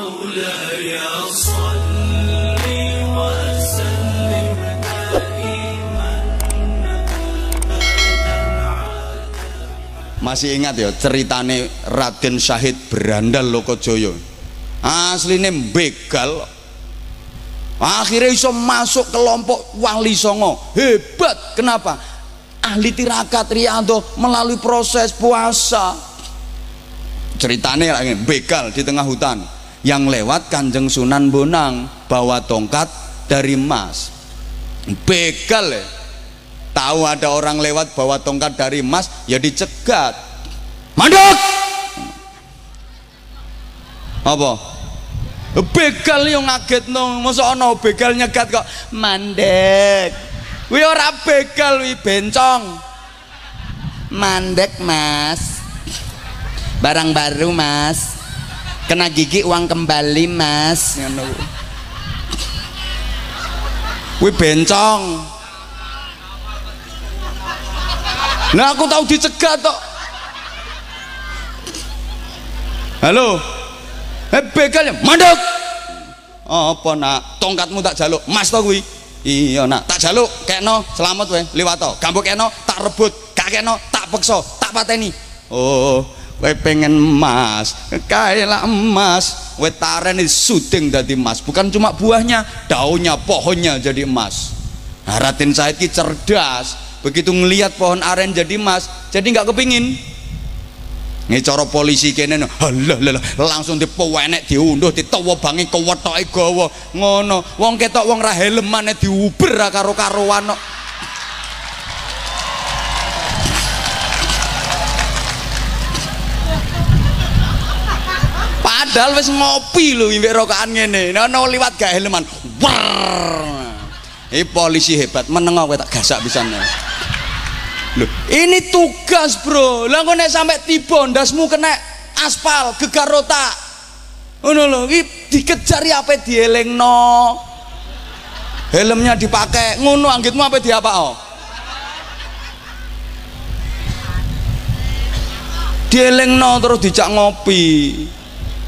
مولاي صل وسلم دائما Masih ingat ya ceritane Raden Syahid Berandal Lokojoyo. Asline begal. Akhirnya iso masuk kelompok Wali Songo. Hebat. Kenapa? Ahli tirakat Riyadho melalui proses puasa. Ceritanya lagi begal di tengah hutan. Yang lewat Kanjeng Sunan Bonang bawa tongkat dari emas. Begal ya. Tahu ada orang lewat bawa tongkat dari emas ya dicegat. Mandek apa? Begal yang ngaget no. Masa ono begal nyegat kok? Mandek. Wi ora begal wi bencong. Mandek mas. Barang baru mas kena gigi uang kembali mas ngono wi bencong Nah aku tahu dicegat tok. Halo. Eh begalnya mandek. Apa nak tongkatmu tak jaluk? Mas to kuwi. Iya nak, tak jaluk kekno selamat wae liwat to. Gambuk kekno tak rebut, gak kekno tak peksa, tak pateni. Oh, kowe pengen emas, kae lah emas. Kowe tareni syuting dadi emas, bukan cuma buahnya, daunnya, pohonnya jadi emas. Nah, Raden Said ki cerdas, begitu ngelihat pohon aren jadi emas jadi nggak kepingin. Ini cara polisi kene halah halah langsung dipewenek diunduh ditawa bangi kewetoke gawa. Ngono. Wong ketok wong ra helmane diuber karo karuan no. Padahal wis ngopi lho mbek rokokan ngene nono liwat gak helman. Ini polisi hebat, menengok kowe tak gasak pisan. Loh, ini tugas, Bro. Lah kok nek sampe tiba ndasmu kena aspal, gegar otak. Ngono lho, iki dikejar ya apa dielingno. Helmnya dipakai, ngono anggitmu apa diapa oh? Dielingno terus dijak ngopi.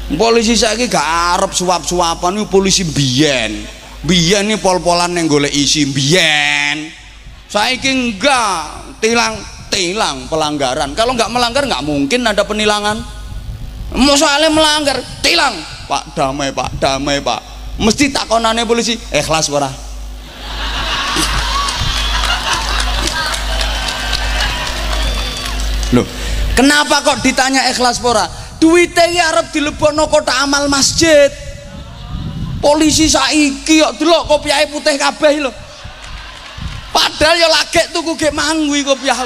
Polisi saiki gak arep suap-suapan, ini polisi biyen. Biyen ini pol-polan yang golek isi biyen. Saiki enggak, tilang tilang pelanggaran. Kalau nggak melanggar nggak mungkin ada penilangan. Mau soalnya melanggar, tilang. Pak damai, Pak damai, Pak. Mesti takonane polisi, ikhlas ora? Loh, kenapa kok ditanya ikhlas ora? Duitnya ya arep dilebokno kotak amal masjid. Polisi saiki kok delok kopiahe putih kabeh lho. Padahal ya lagek tuku gek mangwi kopiah.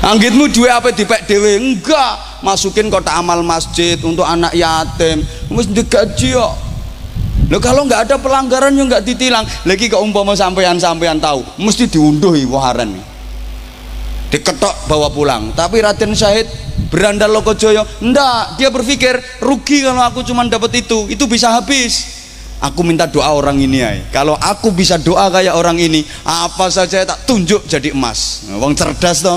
Anggitmu duwe apa dipek dhewe? Enggak, masukin kotak amal masjid untuk anak yatim. Wis digaji kok. Loh kalau nggak ada pelanggaran yang nggak ditilang, lagi ke umpama sampean-sampean tahu, mesti diunduh waharan nih. Diketok bawa pulang. Tapi Raden Syahid berandal Lokojoyo, enggak, dia berpikir rugi kalau aku cuma dapat itu, itu bisa habis. Aku minta doa orang ini ay. Kalau aku bisa doa kayak orang ini, apa saja tak tunjuk jadi emas. Wong cerdas toh.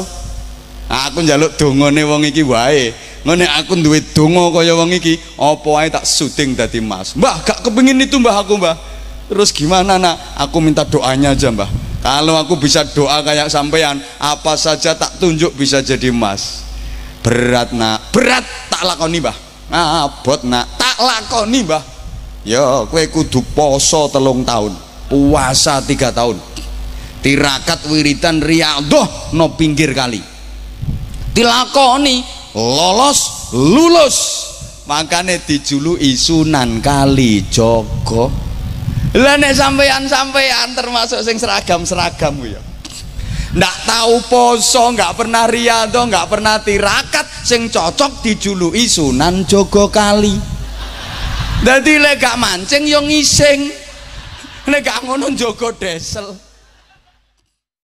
Aku njaluk dongane wong iki wae. Ngene aku duwe donga kaya wong iki, apa wae tak syuting dadi emas. Mbah, gak kepengin itu Mbah aku, Mbah. Terus gimana nak? Aku minta doanya aja, Mbah. Kalau aku bisa doa kayak sampean, apa saja tak tunjuk bisa jadi emas. Berat nak, berat tak lakoni, Mbah. Abot nak, tak lakoni, Mbah. Ya, kowe kudu poso telung tahun, puasa tiga tahun. Tirakat wiridan riyadhah no pinggir kali. Dilakoni lolos lulus. Makanya dijuluki Sunan Kali Jogo lah nek sampean-sampean termasuk sing seragam-seragam ya. Ndak tahu poso nggak pernah riyadho nggak pernah tirakat sing cocok dijuluki Sunan Jogo Kali. Dadi lek gak mancing yo ngising. Nek gak ngono jogo desel